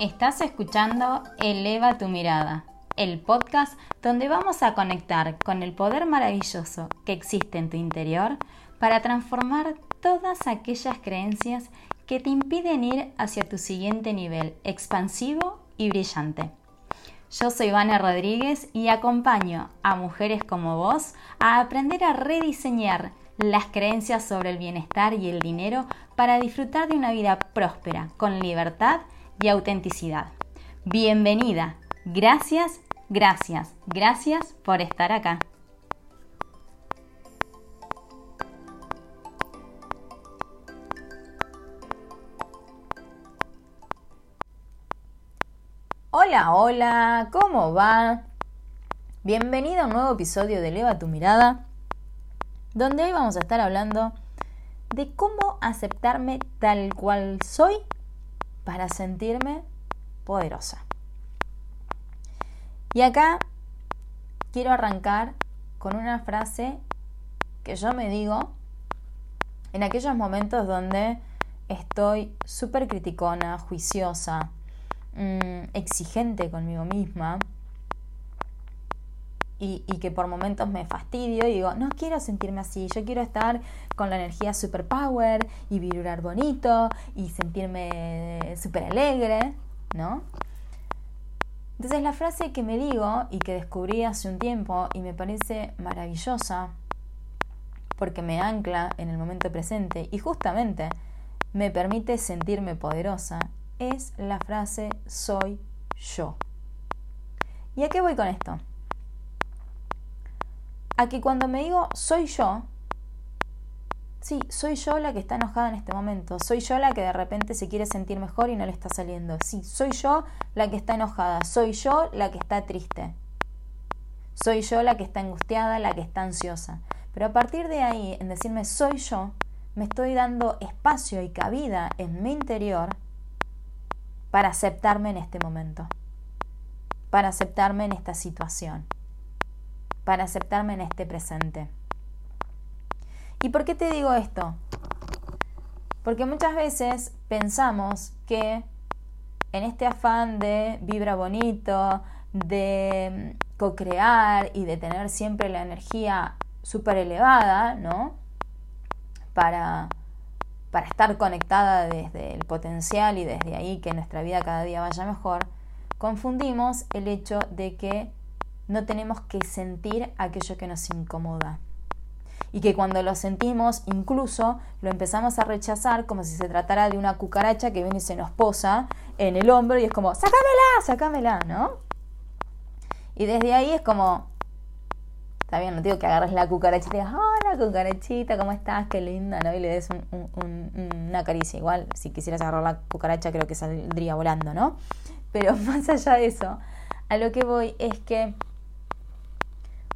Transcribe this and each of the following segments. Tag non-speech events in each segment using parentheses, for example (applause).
Estás escuchando Eleva tu mirada, el podcast donde vamos a conectar con el poder maravilloso que existe en tu interior para transformar todas aquellas creencias que te impiden ir hacia tu siguiente nivel expansivo y brillante. Yo soy Vane Rodríguez y acompaño a mujeres como vos a aprender a rediseñar las creencias sobre el bienestar y el dinero para disfrutar de una vida próspera, con libertad y autenticidad. Bienvenida. Gracias, gracias, gracias por estar acá. Hola, hola, ¿cómo va? Bienvenida a un nuevo episodio de Eleva tu mirada, donde hoy vamos a estar hablando de cómo aceptarme tal cual soy para sentirme poderosa. Y acá quiero arrancar con una frase que yo me digo en aquellos momentos donde estoy súper criticona, juiciosa, mm, exigente conmigo misma y, que por momentos me fastidio y digo, no quiero sentirme así, yo quiero estar con la energía super power y vibrar bonito y sentirme súper alegre, ¿no? Entonces la frase que me digo y que descubrí hace un tiempo y me parece maravillosa porque me ancla en el momento presente y justamente me permite sentirme poderosa es la frase soy yo. ¿Y a qué voy con esto? A que cuando me digo soy yo, sí, soy yo la que está enojada en este momento, soy yo la que de repente se quiere sentir mejor y no le está saliendo, sí, soy yo la que está enojada, soy yo la que está triste, soy yo la que está angustiada, la que está ansiosa. Pero a partir de ahí, en decirme soy yo, me estoy dando espacio y cabida en mi interior para aceptarme en este momento, para aceptarme en esta situación para aceptarme en este presente. ¿Y por qué te digo esto? Porque muchas veces pensamos que en este afán de vibra bonito, de co-crear y de tener siempre la energía súper elevada, ¿no? Para, para estar conectada desde el potencial y desde ahí que nuestra vida cada día vaya mejor, confundimos el hecho de que no tenemos que sentir aquello que nos incomoda. Y que cuando lo sentimos, incluso lo empezamos a rechazar como si se tratara de una cucaracha que viene y se nos posa en el hombro y es como, sácamela, sácamela, ¿no? Y desde ahí es como, está bien, no digo que agarres la cucarachita y digas, hola cucarachita, ¿cómo estás? Qué linda, ¿no? Y le des una caricia. Igual, si quisieras agarrar la cucaracha, creo que saldría volando, ¿no? Pero (laughs) más allá de eso, a lo que voy es que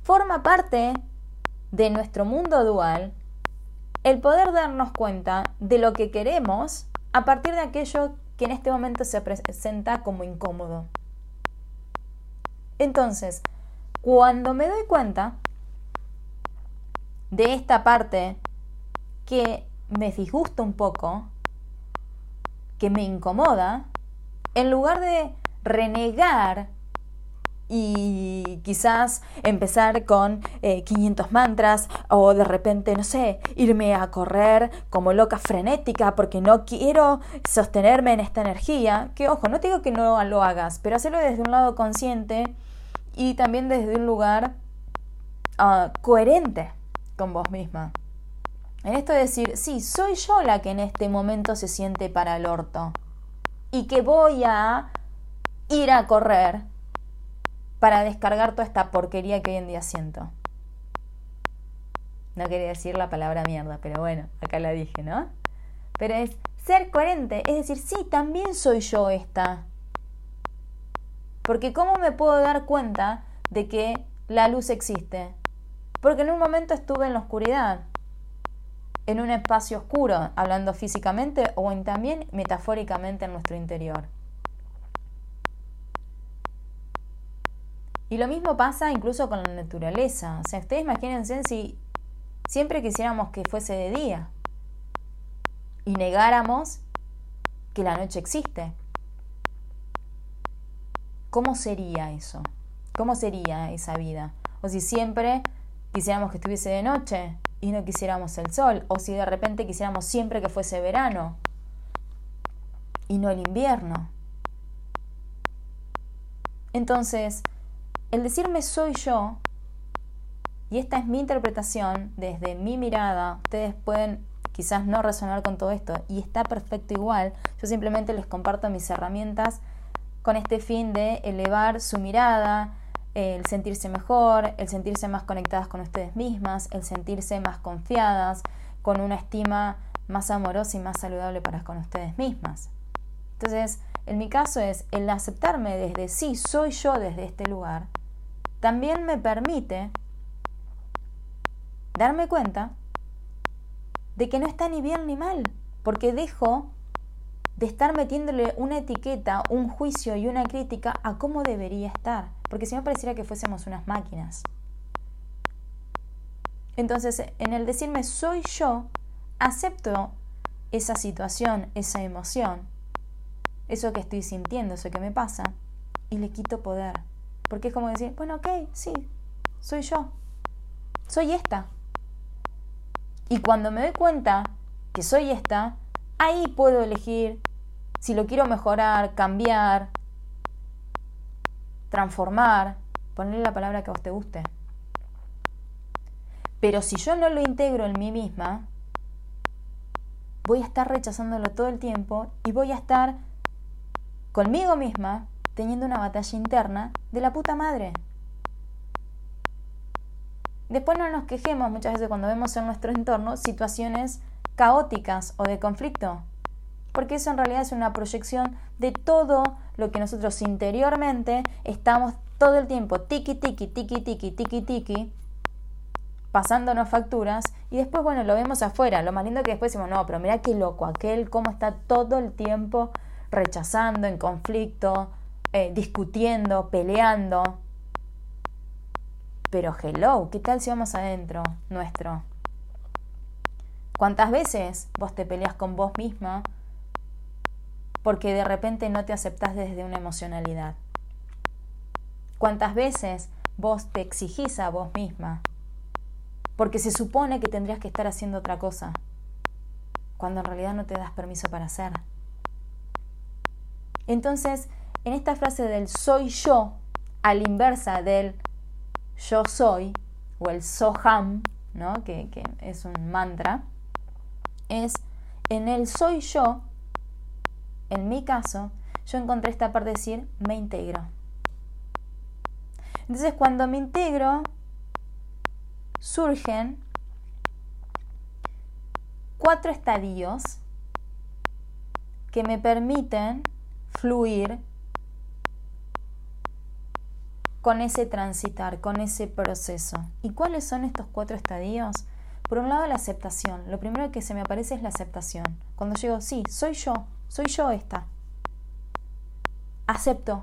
forma parte de nuestro mundo dual el poder darnos cuenta de lo que queremos a partir de aquello que en este momento se presenta como incómodo. Entonces, cuando me doy cuenta de esta parte que me disgusta un poco, que me incomoda, en lugar de renegar y quizás empezar con 500 eh, mantras o de repente, no sé, irme a correr como loca frenética porque no quiero sostenerme en esta energía, que ojo, no te digo que no lo hagas, pero hacerlo desde un lado consciente y también desde un lugar ah, coherente con vos misma. En esto de decir, sí, soy yo la que en este momento se siente para el orto y que voy a ir a correr para descargar toda esta porquería que hoy en día siento. No quería decir la palabra mierda, pero bueno, acá la dije, ¿no? Pero es ser coherente, es decir, sí, también soy yo esta. Porque ¿cómo me puedo dar cuenta de que la luz existe? Porque en un momento estuve en la oscuridad, en un espacio oscuro, hablando físicamente o también metafóricamente en nuestro interior. Y lo mismo pasa incluso con la naturaleza. O sea, ustedes imagínense si siempre quisiéramos que fuese de día y negáramos que la noche existe. ¿cómo sería eso? ¿Cómo sería esa vida? O si siempre quisiéramos que estuviese de noche y no quisiéramos el sol, o si de repente quisiéramos siempre que fuese verano y no el invierno. Entonces, el decirme soy yo, y esta es mi interpretación desde mi mirada, ustedes pueden quizás no resonar con todo esto y está perfecto igual, yo simplemente les comparto mis herramientas con este fin de elevar su mirada, el sentirse mejor, el sentirse más conectadas con ustedes mismas, el sentirse más confiadas, con una estima más amorosa y más saludable para con ustedes mismas. Entonces, en mi caso es el aceptarme desde sí, soy yo desde este lugar, también me permite darme cuenta de que no está ni bien ni mal, porque dejo de estar metiéndole una etiqueta, un juicio y una crítica a cómo debería estar, porque si no pareciera que fuésemos unas máquinas. Entonces, en el decirme soy yo, acepto esa situación, esa emoción, eso que estoy sintiendo, eso que me pasa, y le quito poder. Porque es como decir, bueno, ok, sí, soy yo, soy esta. Y cuando me doy cuenta que soy esta, ahí puedo elegir si lo quiero mejorar, cambiar, transformar, ponerle la palabra que a usted guste. Pero si yo no lo integro en mí misma, voy a estar rechazándolo todo el tiempo y voy a estar conmigo misma teniendo una batalla interna de la puta madre. Después no nos quejemos muchas veces cuando vemos en nuestro entorno situaciones caóticas o de conflicto, porque eso en realidad es una proyección de todo lo que nosotros interiormente estamos todo el tiempo tiki tiki tiki tiki tiki tiki pasándonos facturas y después bueno lo vemos afuera lo más lindo que después decimos no pero mira qué loco aquel cómo está todo el tiempo rechazando, en conflicto, eh, discutiendo, peleando. Pero hello, ¿qué tal si vamos adentro nuestro? ¿Cuántas veces vos te peleas con vos misma porque de repente no te aceptás desde una emocionalidad? ¿Cuántas veces vos te exigís a vos misma porque se supone que tendrías que estar haciendo otra cosa cuando en realidad no te das permiso para hacer? Entonces, en esta frase del soy yo, a la inversa del yo soy, o el soham, ¿no? que, es un mantra, es en el soy yo, en mi caso, yo encontré esta parte de decir me integro. Entonces, cuando me integro, surgen cuatro estadios que me permiten fluir con ese transitar, con ese proceso. ¿Y cuáles son estos cuatro estadios? Por un lado, la aceptación. Lo primero que se me aparece es la aceptación. Cuando llego, sí, soy yo, soy yo esta. Acepto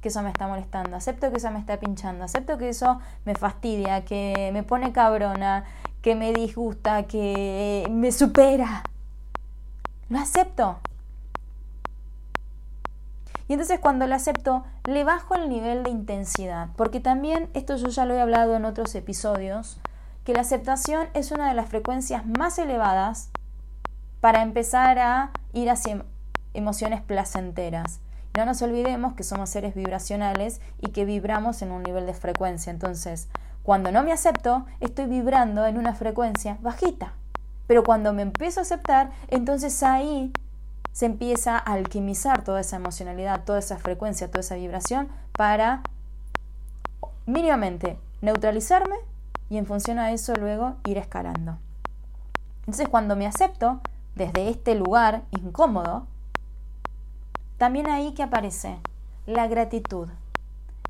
que eso me está molestando, acepto que eso me está pinchando, acepto que eso me fastidia, que me pone cabrona, que me disgusta, que me supera. Lo acepto. Y entonces cuando lo acepto, le bajo el nivel de intensidad, porque también, esto yo ya lo he hablado en otros episodios, que la aceptación es una de las frecuencias más elevadas para empezar a ir hacia emociones placenteras. No nos olvidemos que somos seres vibracionales y que vibramos en un nivel de frecuencia. Entonces, cuando no me acepto, estoy vibrando en una frecuencia bajita. Pero cuando me empiezo a aceptar, entonces ahí se empieza a alquimizar toda esa emocionalidad, toda esa frecuencia, toda esa vibración para mínimamente neutralizarme y en función a eso luego ir escalando. Entonces cuando me acepto desde este lugar incómodo, también ahí que aparece la gratitud.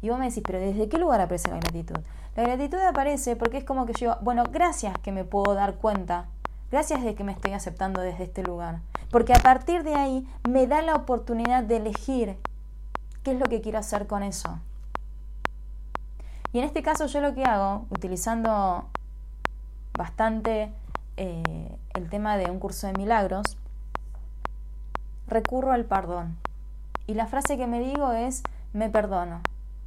Y vos me decís, pero ¿desde qué lugar aparece la gratitud? La gratitud aparece porque es como que yo, bueno, gracias que me puedo dar cuenta Gracias de que me estoy aceptando desde este lugar. Porque a partir de ahí me da la oportunidad de elegir qué es lo que quiero hacer con eso. Y en este caso yo lo que hago, utilizando bastante eh, el tema de un curso de milagros, recurro al perdón. Y la frase que me digo es, me perdono.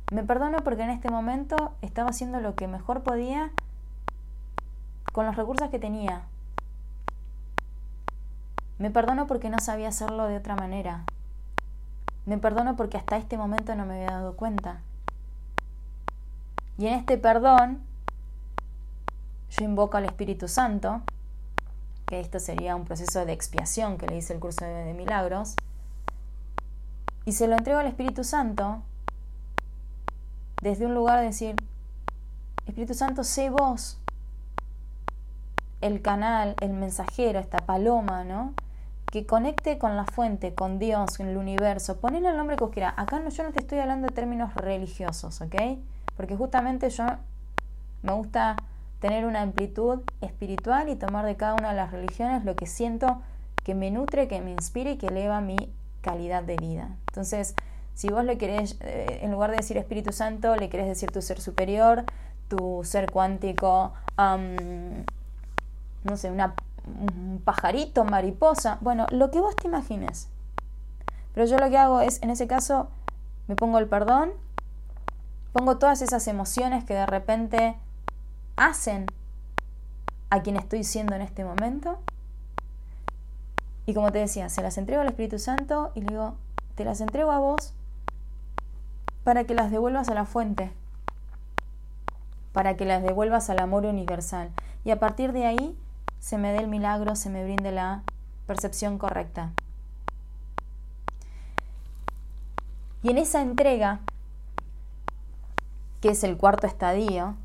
Me perdono porque en este momento estaba haciendo lo que mejor podía con los recursos que tenía. Me perdono porque no sabía hacerlo de otra manera. Me perdono porque hasta este momento no me había dado cuenta. Y en este perdón, yo invoco al Espíritu Santo, que esto sería un proceso de expiación que le hice el curso de, milagros, y se lo entrego al Espíritu Santo desde un lugar de decir, Espíritu Santo, sé vos, el canal, el mensajero, esta paloma, ¿no? Que conecte con la fuente, con Dios, con el universo. Ponle el nombre que quieras. Acá no, yo no te estoy hablando de términos religiosos, ¿ok? Porque justamente yo me gusta tener una amplitud espiritual y tomar de cada una de las religiones lo que siento que me nutre, que me inspire y que eleva mi calidad de vida. Entonces, si vos le querés, eh, en lugar de decir Espíritu Santo, le querés decir tu ser superior, tu ser cuántico, no sé, una, un pajarito, mariposa, bueno, lo que vos te imagines. Pero yo lo que hago es, en ese caso, me pongo el perdón, pongo todas esas emociones que de repente hacen a quien estoy siendo en este momento. Y como te decía, se las entrego al Espíritu Santo y le digo, te las entrego a vos para que las devuelvas a la fuente, para que las devuelvas al amor universal. Y a partir de ahí se me dé el milagro, se me brinde la percepción correcta. Y en esa entrega, que es el cuarto estadio,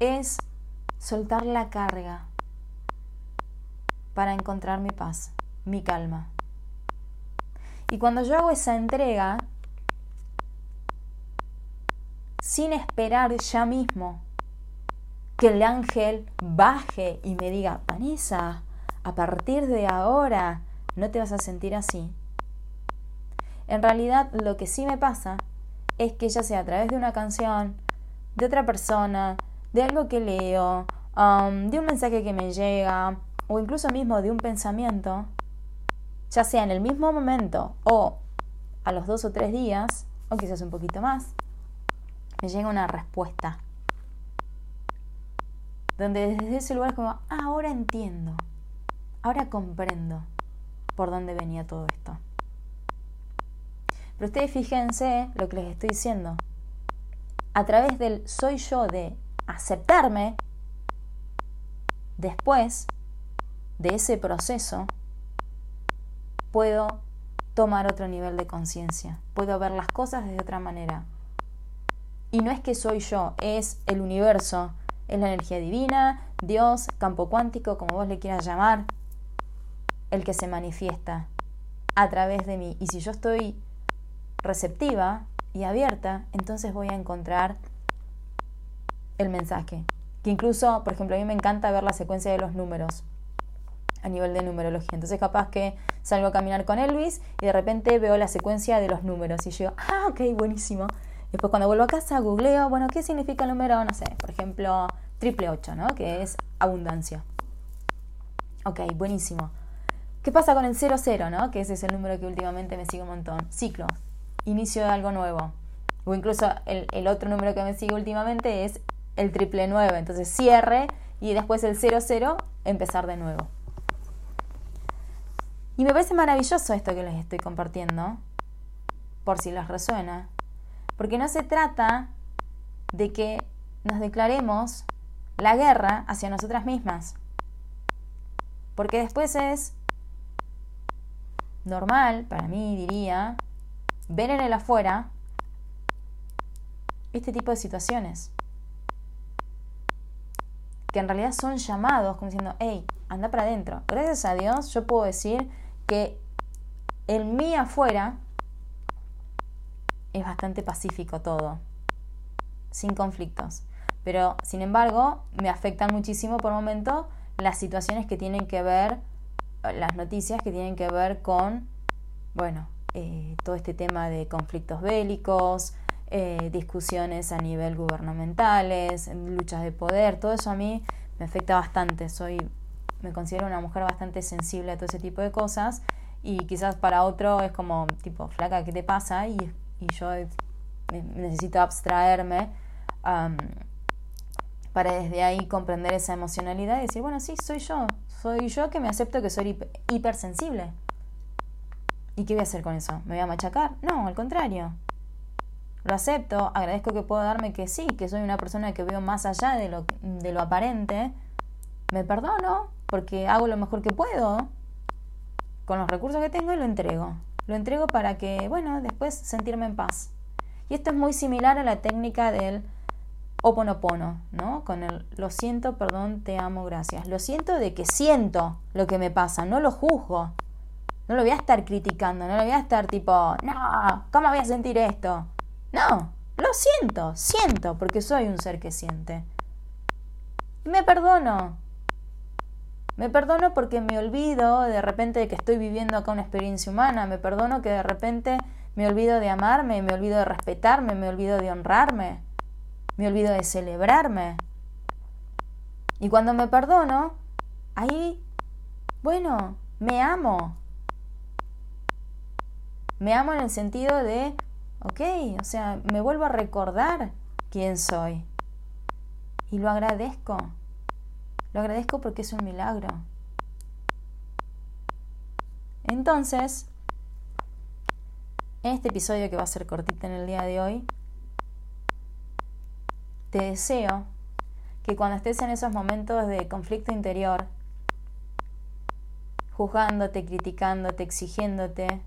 es soltar la carga para encontrar mi paz, mi calma. Y cuando yo hago esa entrega, sin esperar ya mismo que el ángel baje y me diga, Vanessa, a partir de ahora no te vas a sentir así. En realidad lo que sí me pasa es que ya sea a través de una canción, de otra persona, de algo que leo, um, de un mensaje que me llega, o incluso mismo de un pensamiento, ya sea en el mismo momento o a los dos o tres días, o quizás un poquito más, me llega una respuesta. Donde desde ese lugar es como, ah, ahora entiendo, ahora comprendo por dónde venía todo esto. Pero ustedes fíjense lo que les estoy diciendo. A través del soy yo de aceptarme, después de ese proceso, puedo tomar otro nivel de conciencia, puedo ver las cosas de otra manera. Y no es que soy yo, es el universo, es la energía divina, Dios, campo cuántico, como vos le quieras llamar, el que se manifiesta a través de mí. Y si yo estoy receptiva y abierta, entonces voy a encontrar el mensaje. Que incluso, por ejemplo, a mí me encanta ver la secuencia de los números a nivel de numerología. Entonces capaz que salgo a caminar con Elvis y de repente veo la secuencia de los números y yo, ah, ok, buenísimo. Después cuando vuelvo a casa googleo, bueno, ¿qué significa el número? No sé, por ejemplo, triple 8, ¿no? Que es abundancia. Ok, buenísimo. ¿Qué pasa con el 00, ¿no? Que ese es el número que últimamente me sigue un montón. Ciclo, inicio de algo nuevo. O incluso el, otro número que me sigue últimamente es el triple 9. Entonces cierre y después el 00, empezar de nuevo. Y me parece maravilloso esto que les estoy compartiendo, por si les resuena, porque no se trata de que nos declaremos la guerra hacia nosotras mismas, porque después es normal, para mí diría, ver en el afuera este tipo de situaciones que en realidad son llamados como diciendo, hey, anda para adentro. Gracias a Dios yo puedo decir que el mí afuera es bastante pacífico todo, sin conflictos. Pero, sin embargo, me afectan muchísimo por momento las situaciones que tienen que ver, las noticias que tienen que ver con, bueno, eh, todo este tema de conflictos bélicos, eh, discusiones a nivel gubernamentales, luchas de poder, todo eso a mí me afecta bastante. Soy, me considero una mujer bastante sensible a todo ese tipo de cosas y quizás para otro es como, tipo, flaca, ¿qué te pasa? Y, y yo necesito abstraerme para desde ahí comprender esa emocionalidad y decir, bueno, sí, soy yo, soy yo que me acepto que soy hipersensible. ¿Y qué voy a hacer con eso? ¿Me voy a machacar? No, al contrario. Lo acepto, agradezco que puedo darme que sí, que soy una persona que veo más allá de lo, de lo aparente. Me perdono porque hago lo mejor que puedo con los recursos que tengo y lo entrego. Lo entrego para que, bueno, después sentirme en paz. Y esto es muy similar a la técnica del oponopono, ¿no? Con el lo siento, perdón, te amo, gracias. Lo siento de que siento lo que me pasa, no lo juzgo. No lo voy a estar criticando, no lo voy a estar tipo, no, ¿cómo voy a sentir esto? No, lo siento, siento, porque soy un ser que siente. Y me perdono. Me perdono porque me olvido de repente de que estoy viviendo acá una experiencia humana, me perdono que de repente me olvido de amarme, me olvido de respetarme, me olvido de honrarme, me olvido de celebrarme. Y cuando me perdono, ahí, bueno, me amo, me amo en el sentido de, ok, o sea, me vuelvo a recordar quién soy. Y lo agradezco. Lo agradezco porque es un milagro. Entonces, en este episodio que va a ser cortito en el día de hoy, te deseo que cuando estés en esos momentos de conflicto interior, juzgándote, criticándote, exigiéndote,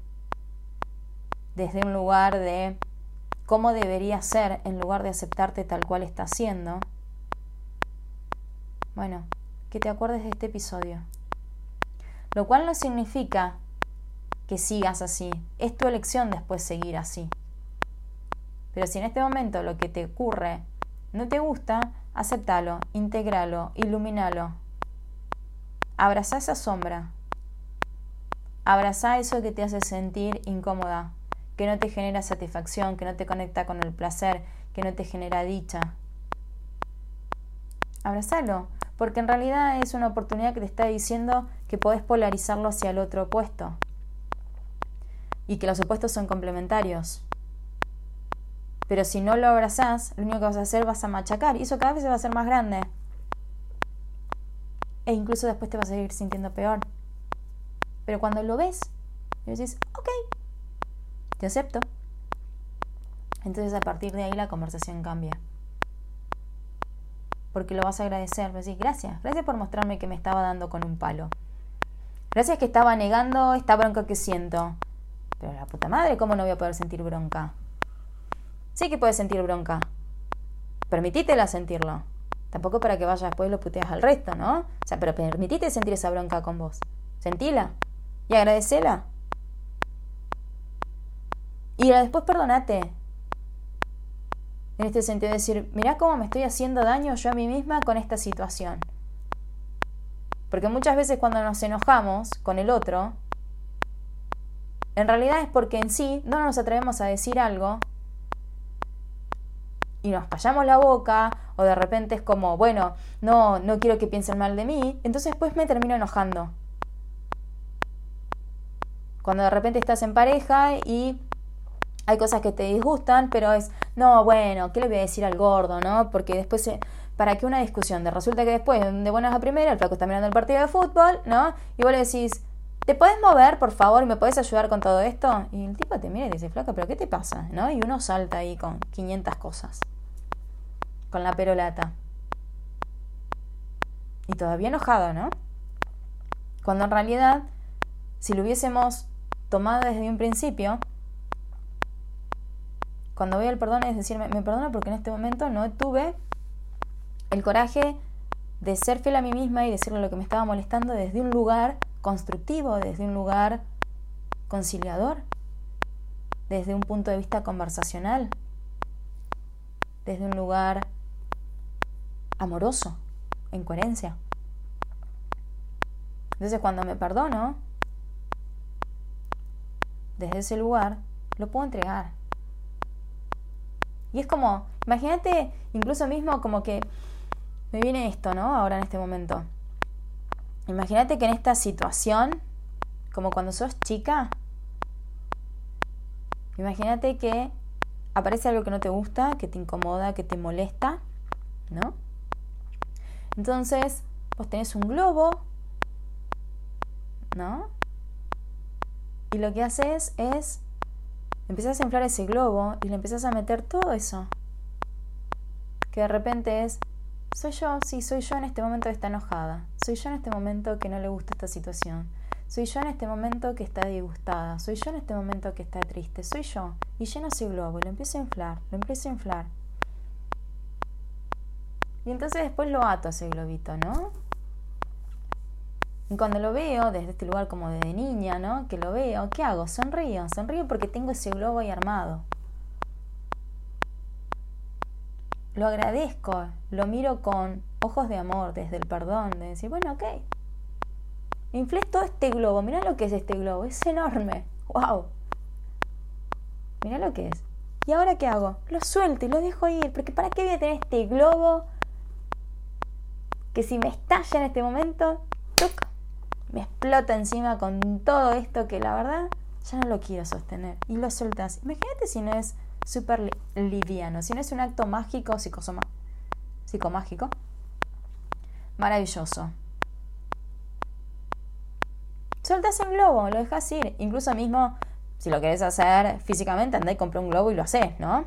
desde un lugar de cómo debería ser en lugar de aceptarte tal cual estás siendo, bueno, que te acuerdes de este episodio. Lo cual no significa que sigas así. Es tu elección después seguir así. Pero si en este momento lo que te ocurre no te gusta, aceptalo, integralo, iluminalo. Abraza esa sombra. Abraza eso que te hace sentir incómoda que no te genera satisfacción, que no te conecta con el placer, que no te genera dicha. Abrazalo, porque en realidad es una oportunidad que te está diciendo que podés polarizarlo hacia el otro opuesto y que los opuestos son complementarios. Pero si no lo abrazás, lo único que vas a hacer vas a machacar y eso cada vez se va a hacer más grande. E incluso después te vas a ir sintiendo peor. Pero cuando lo ves, decís, ok, te acepto. Entonces a partir de ahí la conversación cambia. Porque lo vas a agradecer, gracias, gracias por mostrarme que me estaba dando con un palo. Gracias que estaba negando esta bronca que siento. Pero la puta madre, ¿cómo no voy a poder sentir bronca? Sí que puedes sentir bronca. Permitítela sentirlo. Tampoco para que vayas después y lo puteas al resto, ¿no? O sea, pero permitite sentir esa bronca con vos. Sentila. Y agradecela. Y después perdonate. En este sentido, de decir, mirá cómo me estoy haciendo daño yo a mí misma con esta situación. Porque muchas veces cuando nos enojamos con el otro, en realidad es porque en sí no nos atrevemos a decir algo y nos callamos la boca o de repente es como, bueno, no, no quiero que piensen mal de mí, entonces después me termino enojando. Cuando de repente estás en pareja y hay cosas que te disgustan, pero es, no, bueno, ¿qué le voy a decir al gordo, no? Porque después, para que una discusión, resulta que después, de buenas a primera, el flaco está mirando el partido de fútbol, ¿no? Y vos le decís, ¿te podés mover, por favor, me podés ayudar con todo esto? Y el tipo te mira y dice, flaco, ¿pero qué te pasa? ¿no? Y uno salta ahí con 500 cosas, con la perolata. Y todavía enojado, ¿no? Cuando en realidad, si lo hubiésemos tomado desde un principio, cuando voy al perdón es decirme, me perdono porque en este momento no tuve el coraje de ser fiel a mí misma y decirle lo que me estaba molestando desde un lugar constructivo, desde un lugar conciliador, desde un punto de vista conversacional, desde un lugar amoroso, en coherencia. Entonces cuando me perdono, desde ese lugar, lo puedo entregar. Y es como, imagínate, incluso mismo como que me viene esto, ¿no? Ahora en este momento. Imagínate que en esta situación como cuando sos chica. Imagínate que aparece algo que no te gusta, que te incomoda, que te molesta, ¿no? Entonces, vos tenés un globo, ¿no? Y lo que haces es, empezás a inflar ese globo y le empezás a meter todo eso. Que de repente es, soy yo, sí, soy yo en este momento que está enojada. Soy yo en este momento que no le gusta esta situación. Soy yo en este momento que está disgustada. Soy yo en este momento que está triste. Soy yo. Y lleno ese globo y lo empiezo a inflar, lo empiezo a inflar. Y entonces después lo ato a ese globito, ¿no? Y cuando lo veo desde este lugar como de niña, ¿no? Que lo veo, ¿qué hago? Sonrío, sonrío porque tengo ese globo ahí armado. Lo agradezco, lo miro con ojos de amor, desde el perdón, de decir, bueno, ok. Inflé todo este globo, mira lo que es este globo, es enorme, wow. Mira lo que es. ¿Y ahora qué hago? Lo suelto y lo dejo ir, porque ¿para qué voy a tener este globo que si me estalla en este momento, me explota encima con todo esto que la verdad ya no lo quiero sostener. Y lo sueltas. Imagínate si no es súper liviano, si no es un acto mágico, psicomágico. Maravilloso. Sueltas el globo, lo dejas ir. Incluso mismo, si lo querés hacer físicamente, andá y compré un globo y lo haces, ¿no?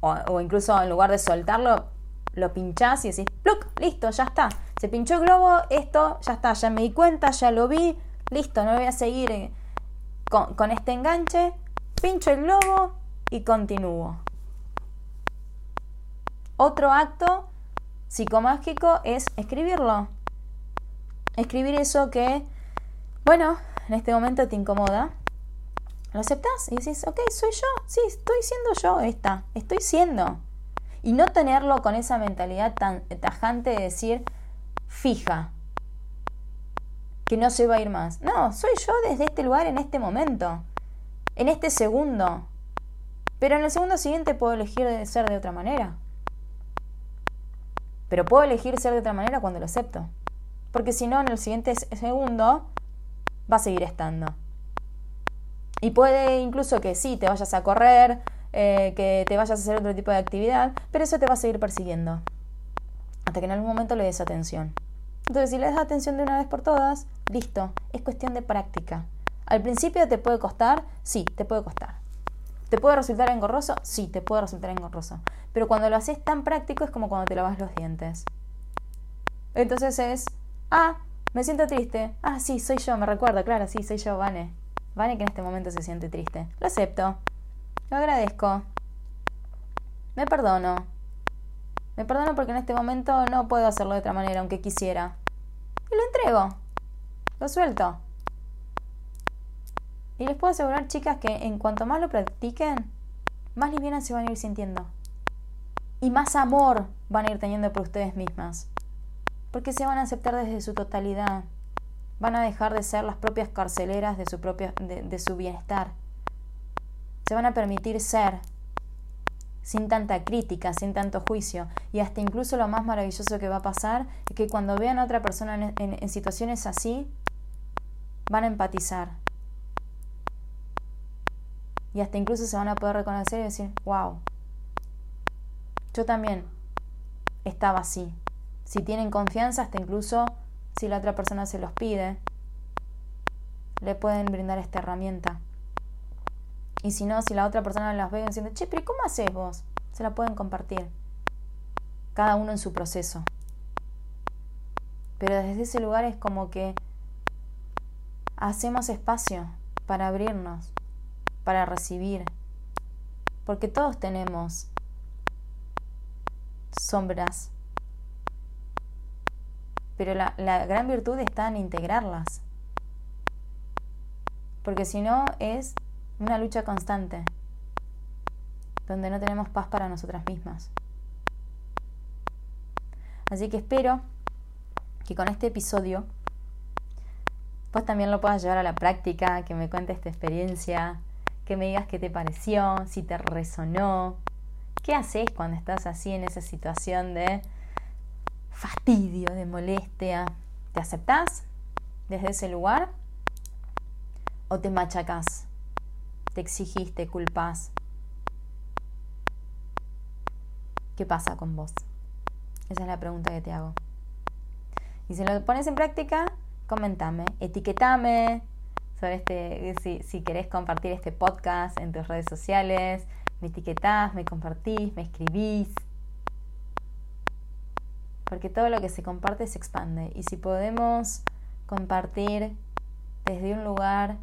O, o incluso en lugar de soltarlo, lo pinchás y decís, ¡pluc! Listo, ya está. Se pinchó el globo, esto ya está, ya me di cuenta, ya lo vi, listo, no voy a seguir eh, con, con este enganche. Pincho el globo y continúo. Otro acto psicomágico es escribirlo. Escribir eso que, bueno, en este momento te incomoda. Lo aceptas y dices, ok, soy yo, sí, estoy siendo yo esta, estoy siendo y no tenerlo con esa mentalidad tan tajante de decir fija, que no se va a ir más. No, soy yo desde este lugar en este momento, en este segundo. Pero en el segundo siguiente puedo elegir de ser de otra manera. Pero puedo elegir ser de otra manera cuando lo acepto. Porque si no, en el siguiente segundo va a seguir estando. Y puede incluso que sí, te vayas a correr, eh, que te vayas a hacer otro tipo de actividad, pero eso te va a seguir persiguiendo. Que en algún momento le des atención. Entonces, si le das atención de una vez por todas, listo, es cuestión de práctica. Al principio te puede costar, sí, te puede costar. ¿Te puede resultar engorroso? Sí, te puede resultar engorroso. Pero cuando lo haces tan práctico es como cuando te lavas los dientes. Entonces es, ah, me siento triste. Ah, sí, soy yo, me recuerdo, claro, sí, soy yo, Vane. Vane que en este momento se siente triste. Lo acepto. Lo agradezco. Me perdono. Me perdono porque en este momento no puedo hacerlo de otra manera, aunque quisiera. Y lo entrego. Lo suelto. Y les puedo asegurar, chicas, que en cuanto más lo practiquen, más livianas se van a ir sintiendo. Y más amor van a ir teniendo por ustedes mismas. Porque se van a aceptar desde su totalidad. Van a dejar de ser las propias carceleras de su, propia, de su bienestar se van a permitir ser sin tanta crítica, sin tanto juicio. Y hasta incluso lo más maravilloso que va a pasar es que cuando vean a otra persona en, situaciones así, van a empatizar. Y hasta incluso se van a poder reconocer y decir, wow, yo también estaba así. Si tienen confianza, hasta incluso si la otra persona se los pide, le pueden brindar esta herramienta. Y si no, si la otra persona las ve diciendo, che, pero ¿cómo haces vos? Se la pueden compartir. Cada uno en su proceso. Pero desde ese lugar es como que hacemos espacio para abrirnos, para recibir. Porque todos tenemos sombras. Pero la, la gran virtud está en integrarlas. Porque si no es una lucha constante, donde no tenemos paz para nosotras mismas. Así que espero que con este episodio pues también lo puedas llevar a la práctica, que me cuentes esta experiencia, que me digas qué te pareció, si te resonó, qué haces cuando estás así en esa situación de fastidio, de molestia. ¿Te aceptás? desde ese lugar? ¿O te machacas? ¿Te exigís, te culpas? ¿Qué pasa con vos? Esa es la pregunta que te hago. Y si lo pones en práctica, comentame, etiquetame sobre este, si, si querés compartir este podcast en tus redes sociales, me etiquetás, me compartís, me escribís. Porque todo lo que se comparte se expande. Y si podemos compartir desde un lugar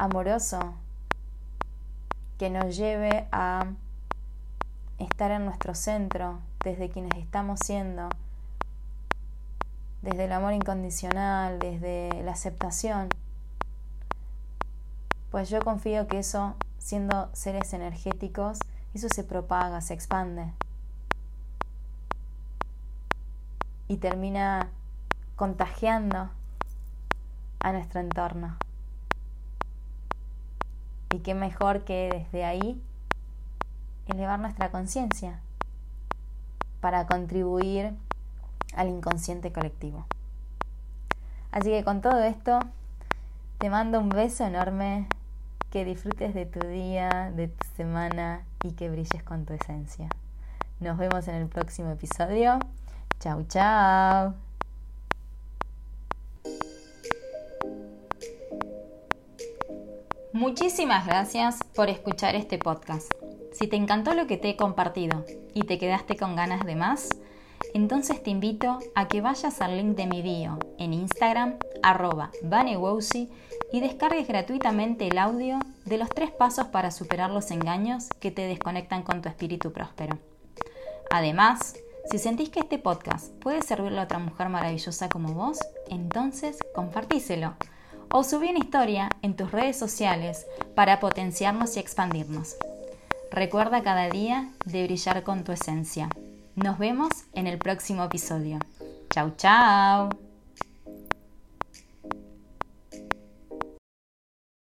amoroso que nos lleve a estar en nuestro centro, desde quienes estamos siendo, desde el amor incondicional, desde la aceptación, pues yo confío que eso, siendo seres energéticos, eso se propaga, se expande y termina contagiando a nuestro entorno. Y qué mejor que desde ahí elevar nuestra conciencia para contribuir al inconsciente colectivo. Así que con todo esto, te mando un beso enorme, que disfrutes de tu día, de tu semana y que brilles con tu esencia. Nos vemos en el próximo episodio. Chau, chau. Muchísimas gracias por escuchar este podcast. Si te encantó lo que te he compartido y te quedaste con ganas de más, entonces te invito a que vayas al link de mi bio en Instagram, arroba y descargues gratuitamente el audio de los tres pasos para superar los engaños que te desconectan con tu espíritu próspero. Además, si sentís que este podcast puede servirle a otra mujer maravillosa como vos, entonces compartíselo o subí una historia en tus redes sociales para potenciarnos y expandirnos. Recuerda cada día de brillar con tu esencia. Nos vemos en el próximo episodio. Chau, chau.